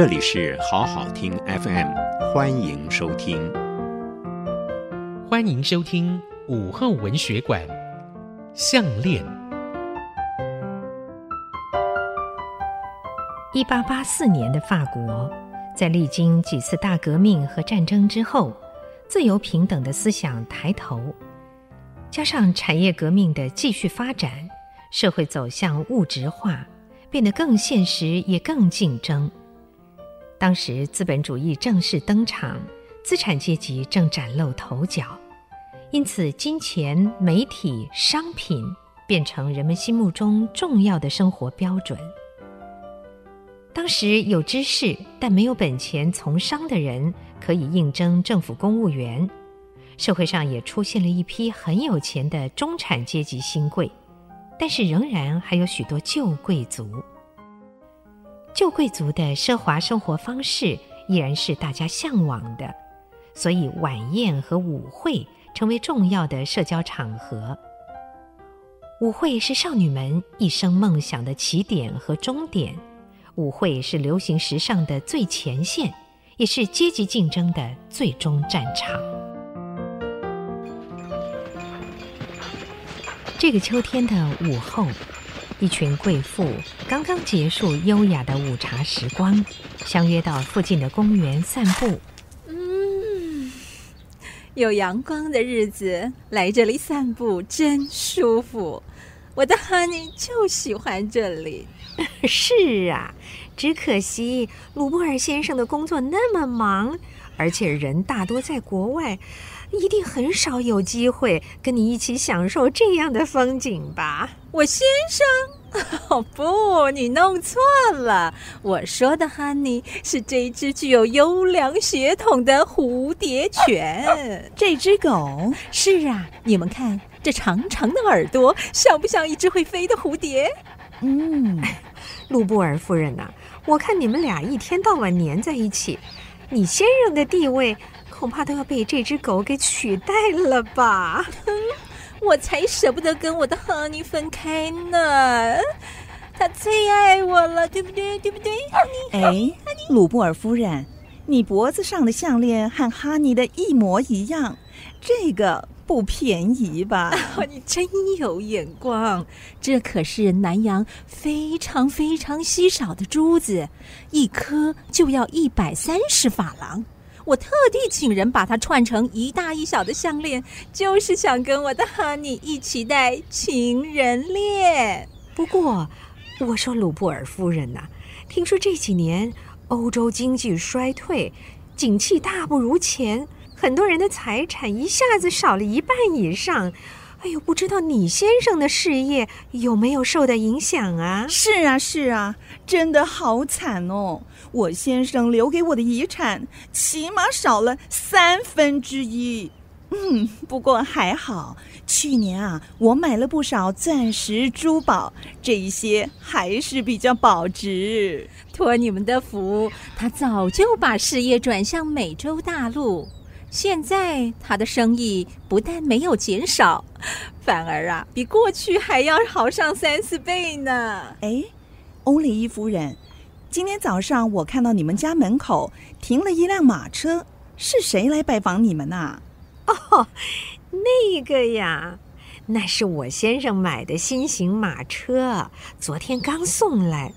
这里是好好听 FM，欢迎收听。欢迎收听午后文学馆。项链。一八八四年的法国，在历经几次大革命和战争之后，自由平等的思想抬头，加上产业革命的继续发展，社会走向物质化，变得更现实，也更竞争。当时资本主义正式登场，资产阶级正崭露头角，因此金钱、媒体、商品变成人们心目中重要的生活标准。当时有知识但没有本钱从商的人可以应征政府公务员，社会上也出现了一批很有钱的中产阶级新贵，但是仍然还有许多旧贵族。旧贵族的奢华生活方式依然是大家向往的，所以晚宴和舞会成为重要的社交场合。舞会是少女们一生梦想的起点和终点，舞会是流行时尚的最前线，也是阶级竞争的最终战场。这个秋天的午后。一群贵妇刚刚结束优雅的午茶时光，相约到附近的公园散步。嗯，有阳光的日子来这里散步真舒服。我的 Honey 就喜欢这里。是啊，只可惜鲁布尔先生的工作那么忙，而且人大多在国外，一定很少有机会跟你一起享受这样的风景吧。我先生，哦不，你弄错了。我说的 Honey 是这只具有优良血统的蝴蝶犬。这只狗？是啊，你们看这长长的耳朵，像不像一只会飞的蝴蝶？嗯，路布尔夫人呐、啊，我看你们俩一天到晚黏在一起，你先生的地位恐怕都要被这只狗给取代了吧？我才舍不得跟我的 Honey 分开呢，他最爱我了，对不对？对不对？哎，鲁布尔夫人，你脖子上的项链和 Honey 的一模一样，这个不便宜吧？哦，你真有眼光，这可是南洋非常非常稀少的珠子，一颗就要一百三十法郎。我特地请人把它串成一大一小的项链，就是想跟我的 Honey 一起戴情人链。不过，我说鲁布尔夫人呐、啊，听说这几年欧洲经济衰退，景气大不如前，很多人的财产一下子少了一半以上。哎呦，不知道你先生的事业有没有受到影响啊？是啊，是啊，真的好惨哦！我先生留给我的遗产起码少了三分之一。嗯，不过还好，去年啊，我买了不少钻石珠宝，这一些还是比较保值。托你们的福，他早就把事业转向美洲大陆。现在他的生意不但没有减少，反而啊，比过去还要好上三四倍呢。哎，欧蕾伊夫人，今天早上我看到你们家门口停了一辆马车，是谁来拜访你们呐？哦，那个呀，那是我先生买的新型马车，昨天刚送来。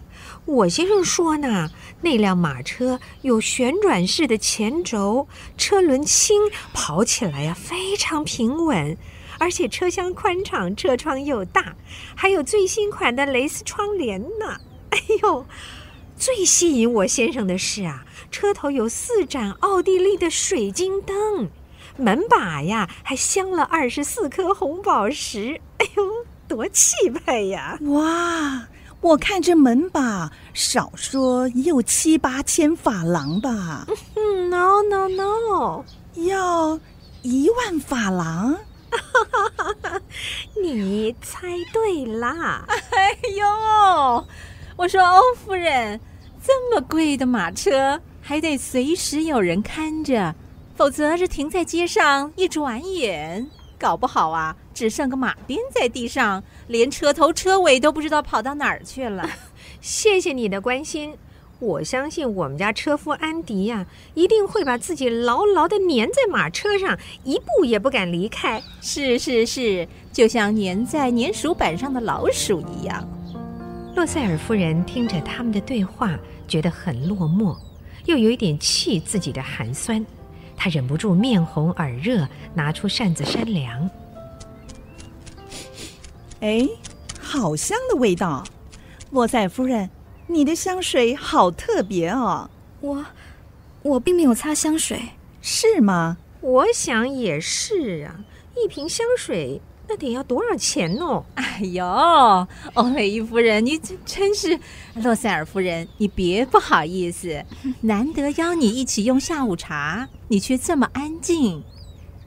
我先生说呢，那辆马车有旋转式的前轴，车轮轻，跑起来呀非常平稳，而且车厢宽敞，车窗又大，还有最新款的蕾丝窗帘呢。哎呦，最吸引我先生的是啊，车头有四盏奥地利的水晶灯，门把呀还镶了二十四颗红宝石。哎呦，多气派呀！哇！我看这门把少说也有七八千法郎吧。嗯，no no no，要一万法郎。你猜对啦！哎呦，我说欧夫人，这么贵的马车还得随时有人看着，否则这停在街上一转眼。搞不好啊，只剩个马鞭在地上，连车头车尾都不知道跑到哪儿去了。谢谢你的关心，我相信我们家车夫安迪呀、啊，一定会把自己牢牢地粘在马车上，一步也不敢离开。是是是，就像粘在粘鼠板上的老鼠一样。洛塞尔夫人听着他们的对话，觉得很落寞，又有一点气自己的寒酸。她忍不住面红耳热，拿出扇子扇凉。哎，好香的味道！莫塞夫人，你的香水好特别哦。我，我并没有擦香水，是吗？我想也是啊，一瓶香水。那得要多少钱呢？哎呦，欧蕾伊夫人，你真真是，洛塞尔夫人，你别不好意思，难得邀你一起用下午茶，你却这么安静。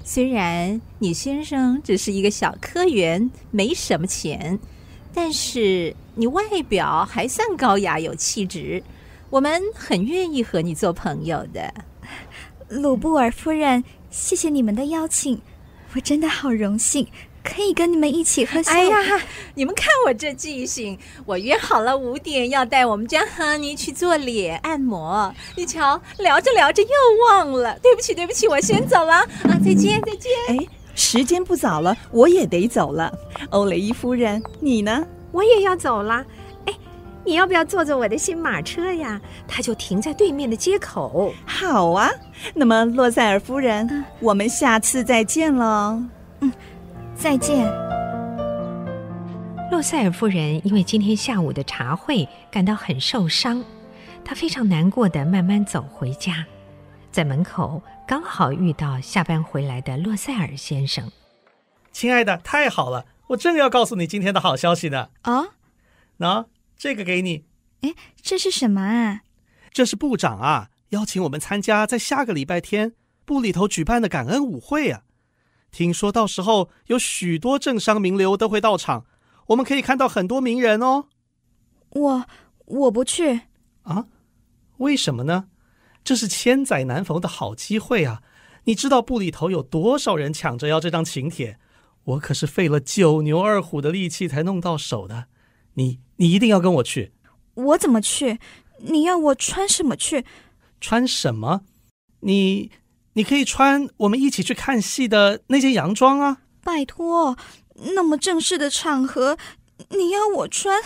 虽然你先生只是一个小科员，没什么钱，但是你外表还算高雅有气质，我们很愿意和你做朋友的。鲁布尔夫人，谢谢你们的邀请，我真的好荣幸。可以跟你们一起喝下。哎呀，你们看我这记性，我约好了五点要带我们家哈尼去做脸按摩。你瞧，聊着聊着又忘了，对不起，对不起，我先走了啊！再见，再见。哎，时间不早了，我也得走了。欧雷伊夫人，你呢？我也要走了。哎，你要不要坐坐我的新马车呀？它就停在对面的街口。好啊。那么，洛塞尔夫人，嗯，我们下次再见喽。嗯。再见。洛塞尔夫人因为今天下午的茶会感到很受伤，她非常难过的慢慢走回家，在门口刚好遇到下班回来的洛塞尔先生。亲爱的，太好了，我正要告诉你今天的好消息呢。哦，喏，这个给你。哎，这是什么啊？这是部长啊，邀请我们参加在下个礼拜天部里头举办的感恩舞会啊。听说到时候有许多政商名流都会到场，我们可以看到很多名人哦。我我不去啊？为什么呢？这是千载难逢的好机会啊！你知道部里头有多少人抢着要这张请帖？我可是费了九牛二虎的力气才弄到手的。你你一定要跟我去。我怎么去？你要我穿什么去？穿什么？你。你可以穿我们一起去看戏的那件洋装啊！拜托，那么正式的场合，你要我穿，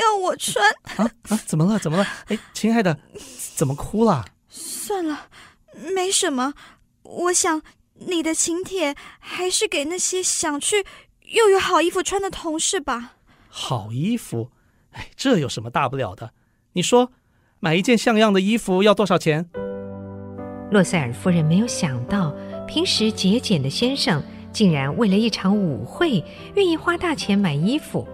要我穿啊啊！怎么了？怎么了？哎，亲爱的，怎么哭了？算了，没什么。我想你的请帖还是给那些想去又有好衣服穿的同事吧。好衣服？哎，这有什么大不了的？你说，买一件像样的衣服要多少钱？洛塞尔夫人没有想到，平时节俭的先生竟然为了一场舞会愿意花大钱买衣服。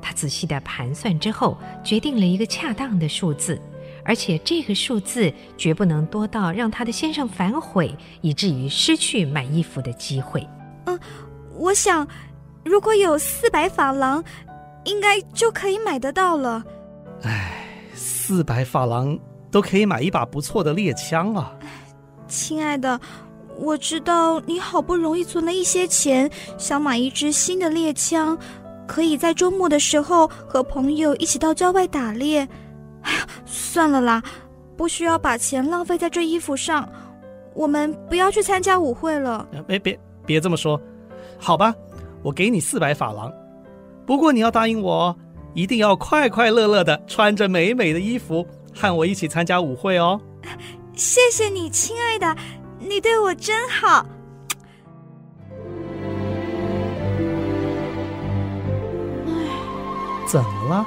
她仔细地盘算之后，决定了一个恰当的数字，而且这个数字绝不能多到让她的先生反悔，以至于失去买衣服的机会。嗯，我想，如果有四百法郎，应该就可以买得到了。唉，四百法郎。都可以买一把不错的猎枪啊，亲爱的，我知道你好不容易存了一些钱，想买一支新的猎枪，可以在周末的时候和朋友一起到郊外打猎。哎呀，算了啦，不需要把钱浪费在这衣服上，我们不要去参加舞会了。别别别这么说，好吧，我给你四百法郎，不过你要答应我，一定要快快乐乐的穿着美美的衣服。和我一起参加舞会哦！谢谢你，亲爱的，你对我真好。唉，怎么了？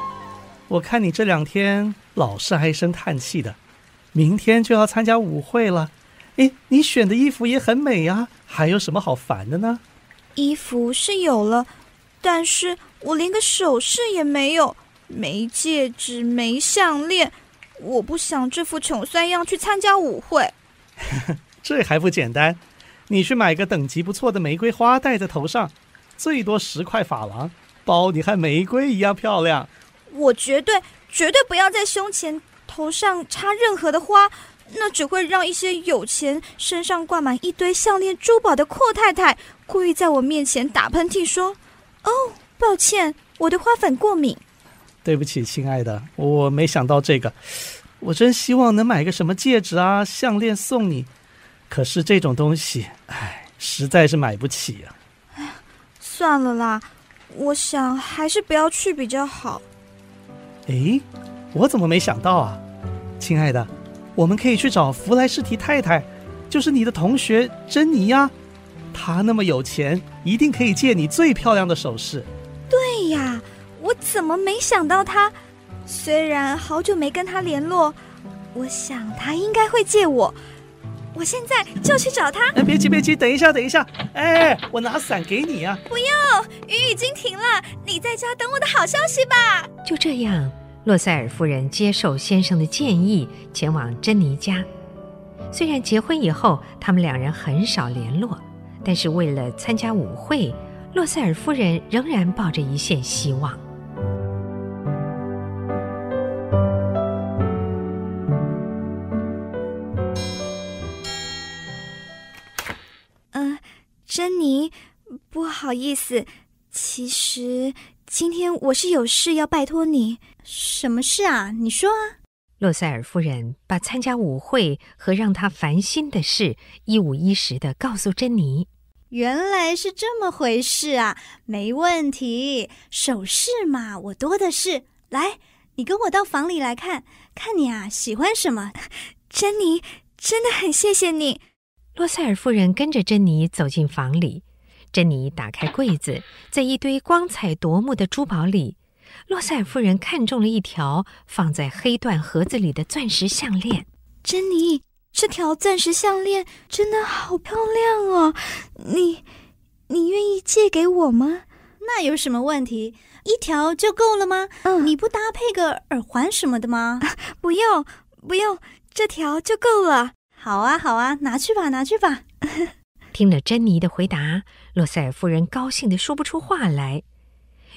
我看你这两天老是唉声叹气的。明天就要参加舞会了，哎，你选的衣服也很美呀，还有什么好烦的呢？衣服是有了，但是我连个首饰也没有，没戒指，没项链。我不想这副穷酸样去参加舞会，这还不简单？你去买个等级不错的玫瑰花戴在头上，最多十块法郎，包你和玫瑰一样漂亮。我绝对绝对不要在胸前、头上插任何的花，那只会让一些有钱、身上挂满一堆项链珠宝的阔太太故意在我面前打喷嚏说：“哦，抱歉，我对花粉过敏。”对不起，亲爱的，我没想到这个。我真希望能买个什么戒指啊、项链送你，可是这种东西，唉，实在是买不起啊。哎呀，算了啦，我想还是不要去比较好。诶，我怎么没想到啊？亲爱的，我们可以去找弗莱士提太太，就是你的同学珍妮呀。她那么有钱，一定可以借你最漂亮的首饰。对呀。我怎么没想到他？虽然好久没跟他联络，我想他应该会借我。我现在就去找他。哎，别急别急，等一下等一下。哎，我拿伞给你啊。不用，雨已经停了。你在家等我的好消息吧。就这样，洛塞尔夫人接受先生的建议，前往珍妮家。虽然结婚以后他们两人很少联络，但是为了参加舞会，洛塞尔夫人仍然抱着一线希望。珍妮，不好意思，其实今天我是有事要拜托你。什么事啊？你说啊。洛塞尔夫人把参加舞会和让她烦心的事一五一十的告诉珍妮。原来是这么回事啊，没问题。首饰嘛，我多的是。来，你跟我到房里来看，看你啊喜欢什么。珍妮，真的很谢谢你。洛塞尔夫人跟着珍妮走进房里，珍妮打开柜子，在一堆光彩夺目的珠宝里，洛塞尔夫人看中了一条放在黑缎盒子里的钻石项链。珍妮，这条钻石项链真的好漂亮哦！你，你愿意借给我吗？那有什么问题？一条就够了吗？嗯，你不搭配个耳环什么的吗？不用，不用，这条就够了。好啊，好啊，拿去吧，拿去吧。听了珍妮的回答，洛塞尔夫人高兴地说不出话来。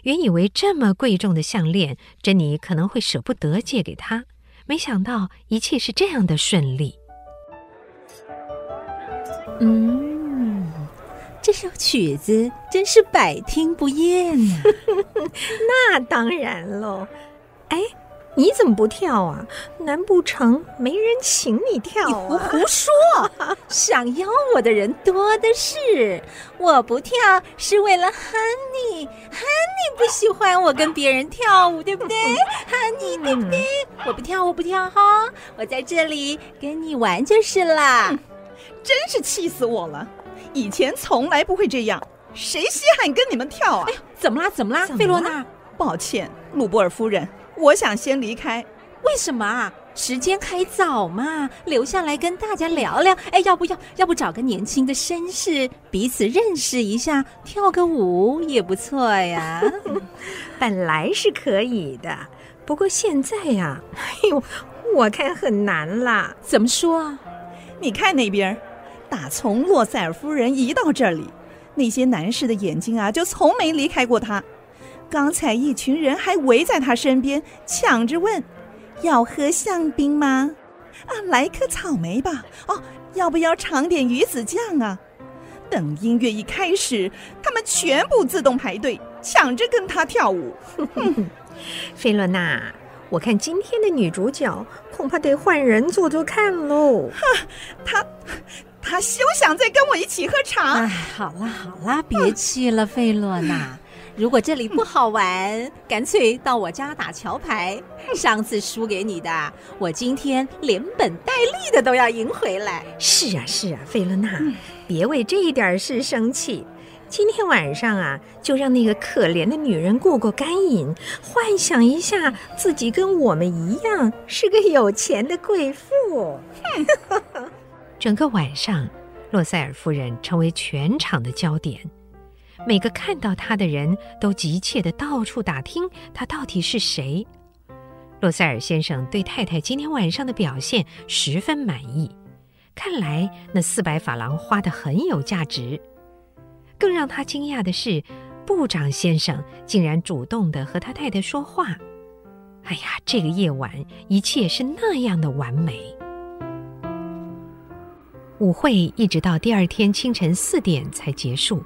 原以为这么贵重的项链，珍妮可能会舍不得借给她，没想到一切是这样的顺利。嗯，这首曲子真是百听不厌啊！那当然喽。哎。你怎么不跳啊？难不成没人请你跳啊？你胡胡说！想邀我的人多的是，我不跳是为了 Honey，Honey 不喜欢我跟别人跳舞，对不对？Honey，对不对？我不跳，我不跳哈，我在这里跟你玩就是啦。真是气死我了！以前从来不会这样，谁稀罕跟你们跳啊？哎呦，怎么啦？怎么啦？费洛娜，抱歉，鲁波尔夫人。我想先离开，为什么啊？时间还早嘛，留下来跟大家聊聊。哎，要不要？要不找个年轻的绅士，彼此认识一下，跳个舞也不错呀。本来是可以的，不过现在呀，哎呦，我看很难啦。怎么说啊？你看那边，打从洛塞尔夫人一到这里，那些男士的眼睛啊，就从没离开过她。刚才一群人还围在他身边，抢着问：“要喝香槟吗？啊，来颗草莓吧。哦，要不要尝点鱼子酱啊？”等音乐一开始，他们全部自动排队，抢着跟他跳舞。菲洛娜，我看今天的女主角恐怕得换人做做看喽。哈，他他休想再跟我一起喝茶。哎，好啦好啦，别气了，菲洛娜。如果这里不好玩，干脆到我家打桥牌。上次输给你的，我今天连本带利的都要赢回来。是啊，是啊，费伦娜，嗯、别为这一点事生气。今天晚上啊，就让那个可怜的女人过过干瘾，幻想一下自己跟我们一样是个有钱的贵妇。整个晚上，洛塞尔夫人成为全场的焦点。每个看到他的人都急切地到处打听他到底是谁。洛塞尔先生对太太今天晚上的表现十分满意，看来那四百法郎花得很有价值。更让他惊讶的是，部长先生竟然主动地和他太太说话。哎呀，这个夜晚一切是那样的完美。舞会一直到第二天清晨四点才结束。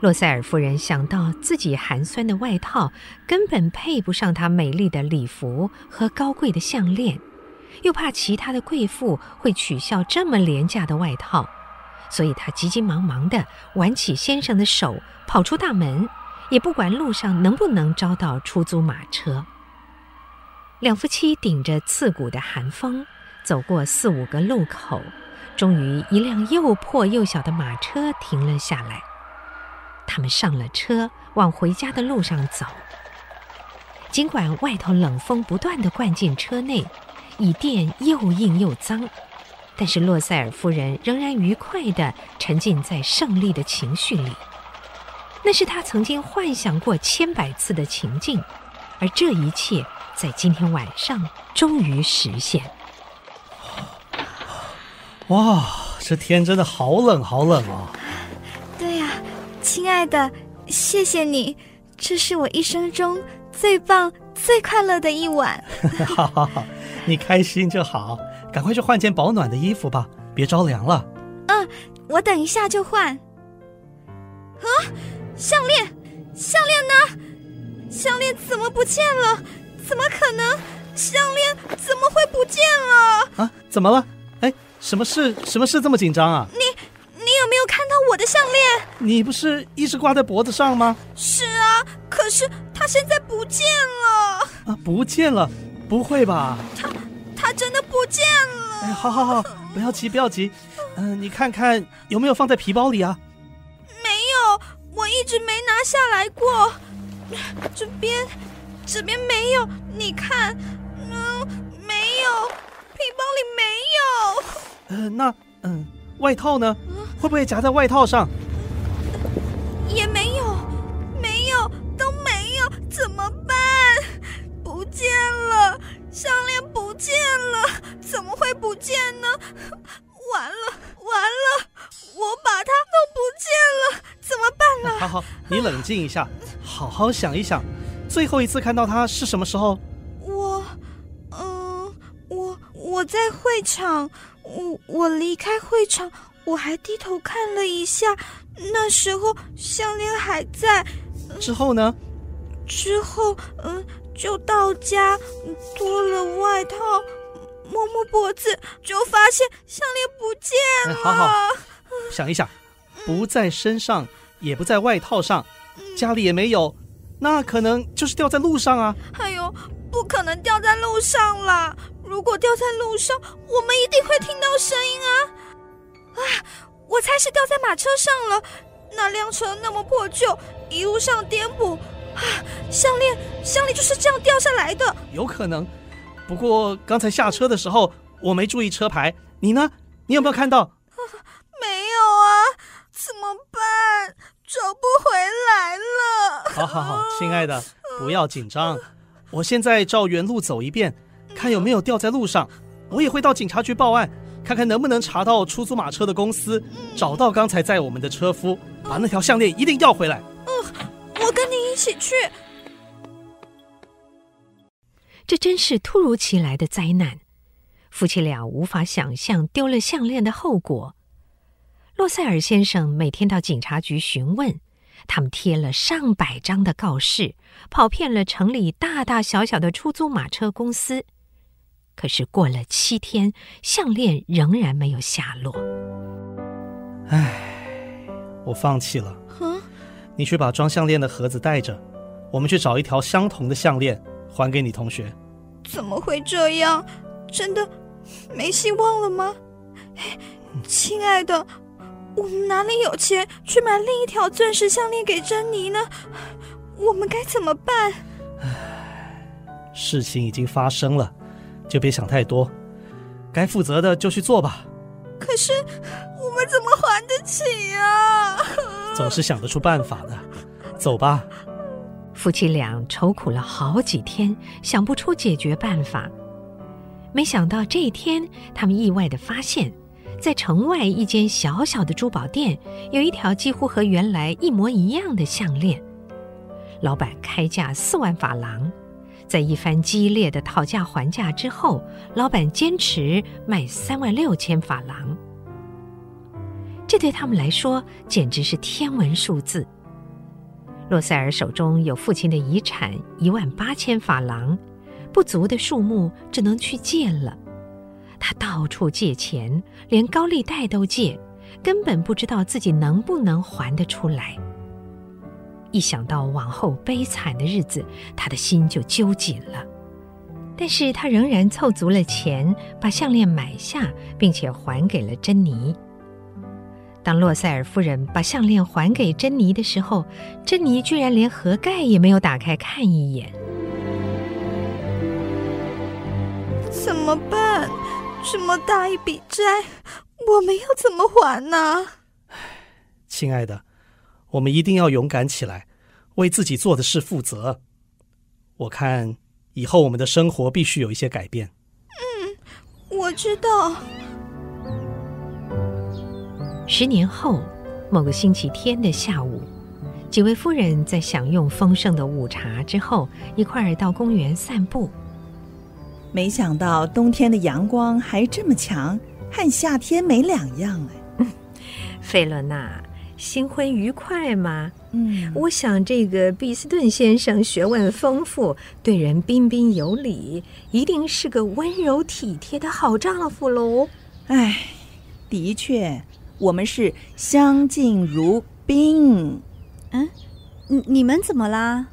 洛塞尔夫人想到自己寒酸的外套根本配不上她美丽的礼服和高贵的项链，又怕其他的贵妇会取笑这么廉价的外套，所以她急急忙忙地挽起先生的手，跑出大门，也不管路上能不能招到出租马车。两夫妻顶着刺骨的寒风，走过四五个路口，终于一辆又破又小的马车停了下来。他们上了车，往回家的路上走。尽管外头冷风不断地灌进车内，椅垫又硬又脏，但是洛塞尔夫人仍然愉快地沉浸在胜利的情绪里。那是她曾经幻想过千百次的情境，而这一切在今天晚上终于实现。哇，这天真的好冷，好冷啊！亲爱的，谢谢你，这是我一生中最棒、最快乐的一晚。好好好，你开心就好，赶快去换件保暖的衣服吧，别着凉了。嗯，我等一下就换。啊，项链，项链呢？项链怎么不见了？怎么可能？项链怎么会不见了？啊，怎么了？哎，什么事？什么事这么紧张啊？你。你有没有看到我的项链？你不是一直挂在脖子上吗？是啊，可是它现在不见了。啊，不见了？不会吧？它，它真的不见了。哎，好好好，不要急，不要急。嗯、呃，你看看有没有放在皮包里啊？没有，我一直没拿下来过。这边，这边没有。你看，嗯、呃，没有，皮包里没有。呃，那，嗯、呃。外套呢？会不会夹在外套上？也没有，没有，都没有，怎么办？不见了，项链不见了，怎么会不见呢？完了，完了，我把它弄不见了，怎么办呢？好好，你冷静一下，好好想一想，最后一次看到它是什么时候？我，嗯、呃，我我在会场。我我离开会场，我还低头看了一下，那时候项链还在。之后呢？之后，嗯，就到家，脱了外套，摸摸脖子，就发现项链不见了。哎，好好，想一想，不在身上，也不在外套上，家里也没有，那可能就是掉在路上啊。哎呦，不可能掉在路上啦！如果掉在路上，我们一定会听到声音啊！啊，我猜是掉在马车上了。那辆车那么破旧，一路上颠簸，啊，项链，项链就是这样掉下来的。有可能，不过刚才下车的时候我没注意车牌，你呢？你有没有看到？啊，没有啊，怎么办？找不回来了。好好好，亲爱的，不要紧张，我现在照原路走一遍。看有没有掉在路上，我也会到警察局报案，看看能不能查到出租马车的公司，找到刚才载我们的车夫，把那条项链一定要回来。嗯，我跟你一起去。这真是突如其来的灾难，夫妻俩无法想象丢了项链的后果。洛塞尔先生每天到警察局询问，他们贴了上百张的告示，跑遍了城里大大小小的出租马车公司。可是过了七天，项链仍然没有下落。唉，我放弃了。嗯，你去把装项链的盒子带着，我们去找一条相同的项链还给你同学。怎么会这样？真的没希望了吗？亲爱的，我们哪里有钱去买另一条钻石项链给珍妮呢？我们该怎么办？唉，事情已经发生了。就别想太多，该负责的就去做吧。可是我们怎么还得起啊？总是想得出办法的。走吧。夫妻俩愁苦了好几天，想不出解决办法。没想到这一天，他们意外的发现，在城外一间小小的珠宝店，有一条几乎和原来一模一样的项链。老板开价四万法郎。在一番激烈的讨价还价之后，老板坚持卖三万六千法郎。这对他们来说简直是天文数字。洛塞尔手中有父亲的遗产一万八千法郎，不足的数目只能去借了。他到处借钱，连高利贷都借，根本不知道自己能不能还得出来。一想到往后悲惨的日子，他的心就揪紧了。但是他仍然凑足了钱，把项链买下，并且还给了珍妮。当洛塞尔夫人把项链还给珍妮的时候，珍妮居然连盒盖也没有打开看一眼。怎么办？这么大一笔债，我们要怎么还呢？亲爱的，我们一定要勇敢起来，为自己做的事负责。我看以后我们的生活必须有一些改变。嗯，我知道。十年后，某个星期天的下午，几位夫人在享用丰盛的午茶之后，一块儿到公园散步。没想到冬天的阳光还这么强，和夏天没两样哎。费伦娜，新婚愉快吗？嗯，我想这个毕斯顿先生学问丰富，对人彬彬有礼，一定是个温柔体贴的好丈夫喽。哎，的确。我们是相敬如宾。嗯，你你们怎么啦？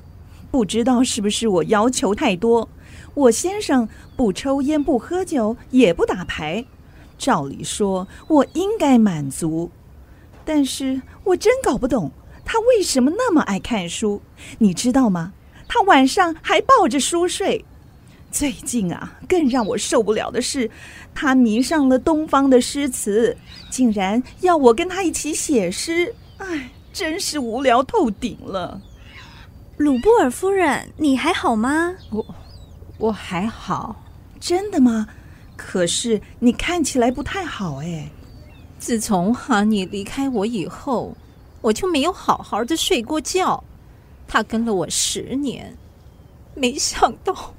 不知道是不是我要求太多？我先生不抽烟，不喝酒，也不打牌。照理说，我应该满足。但是我真搞不懂，他为什么那么爱看书？你知道吗？他晚上还抱着书睡。最近啊，更让我受不了的是，他迷上了东方的诗词，竟然要我跟他一起写诗。唉，真是无聊透顶了。鲁布尔夫人，你还好吗？我我还好。真的吗？可是你看起来不太好哎。自从哈尼离开我以后，我就没有好好的睡过觉。他跟了我十年，没想到。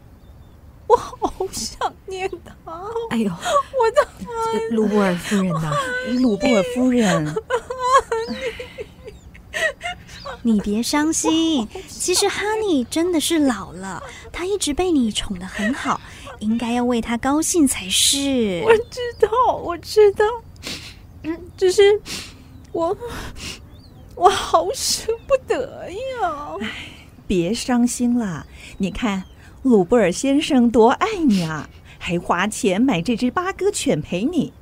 我好想念他！哎呦，我的鲁布尔夫人呐，鲁布尔夫人，你别伤心。其实哈尼真的是老了，他一直被你宠得很好，应该要为他高兴才是。我知道，我知道，嗯，只是我我好舍不得呀。哎，别伤心了，你看。鲁布尔先生多爱你啊，还花钱买这只八哥犬陪你。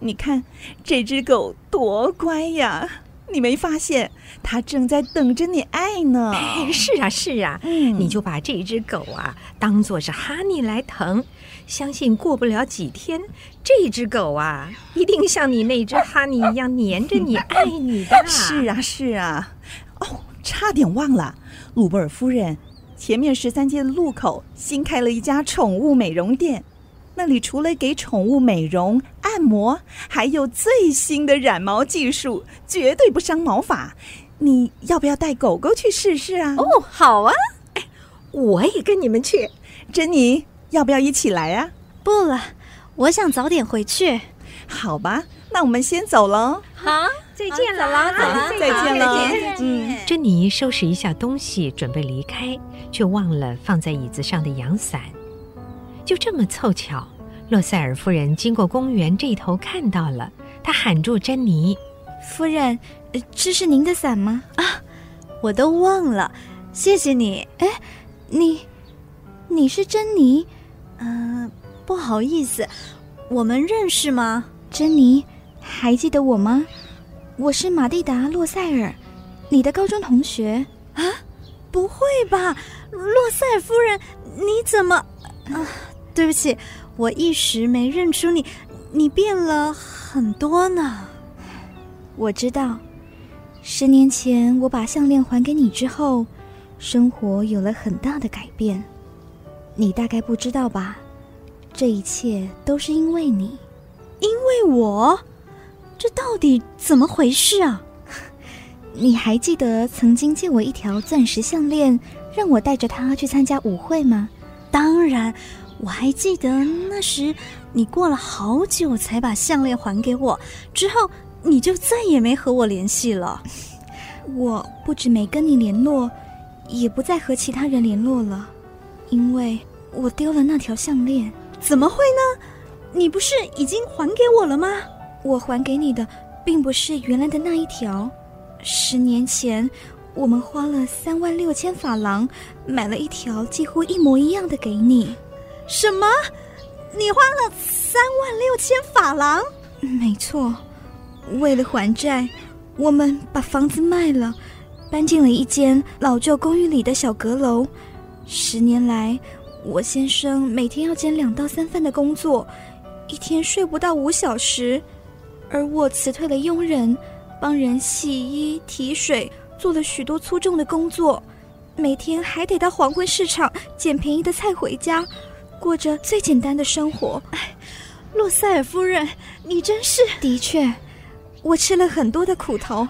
你看这只狗多乖呀，你没发现它正在等着你爱呢？哎，是啊，是啊，嗯，你就把这只狗啊当做是哈尼来疼，相信过不了几天，这只狗啊一定像你那只哈尼一样黏着你，爱你的。是啊，是啊。哦，差点忘了，鲁布尔夫人。前面十三街的路口新开了一家宠物美容店，那里除了给宠物美容按摩，还有最新的染毛技术，绝对不伤毛发。你要不要带狗狗去试试啊？哦，好啊！哎，我也跟你们去。珍妮，要不要一起来啊？不了，我想早点回去。好吧，那我们先走了。好。再见了，老子，再见了。嗯，珍妮收拾一下东西，准备离开，却忘了放在椅子上的阳伞。就这么凑巧，洛塞尔夫人经过公园这头看到了，她喊住珍妮：“夫人，这是您的伞吗？”啊，我都忘了，谢谢你。哎，你，你是珍妮？嗯、呃，不好意思，我们认识吗？珍妮，还记得我吗？我是玛蒂达·洛塞尔，你的高中同学啊？不会吧，洛塞尔夫人，你怎么……啊，对不起，我一时没认出你，你变了很多呢。我知道，十年前我把项链还给你之后，生活有了很大的改变。你大概不知道吧？这一切都是因为你，因为我。这到底怎么回事啊？你还记得曾经借我一条钻石项链，让我带着它去参加舞会吗？当然，我还记得那时你过了好久才把项链还给我，之后你就再也没和我联系了。我不止没跟你联络，也不再和其他人联络了，因为我丢了那条项链。怎么会呢？你不是已经还给我了吗？我还给你的并不是原来的那一条。十年前，我们花了三万六千法郎买了一条几乎一模一样的给你。什么？你花了三万六千法郎？没错。为了还债，我们把房子卖了，搬进了一间老旧公寓里的小阁楼。十年来，我先生每天要兼两到三份的工作，一天睡不到五小时，而我辞退了佣人，帮人洗衣、提水，做了许多粗重的工作，每天还得到黄昏市场捡便宜的菜回家，过着最简单的生活。哎，洛塞尔夫人，你真是……的确。我吃了很多的苦头，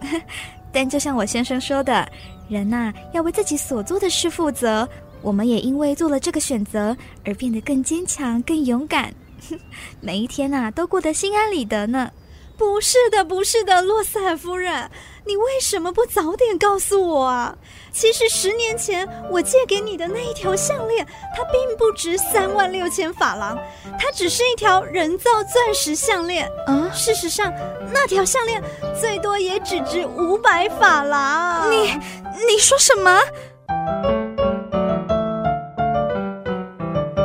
但就像我先生说的，人呐，要为自己所做的事负责。我们也因为做了这个选择而变得更坚强、更勇敢，每一天呐都过得心安理得呢。不是的，不是的，洛塞尔夫人，你为什么不早点告诉我啊？其实十年前我借给你的那一条项链，它并不值三万六千法郎，它只是一条人造钻石项链。啊，事实上，那条项链最多也只值五百法郎。你，你说什么？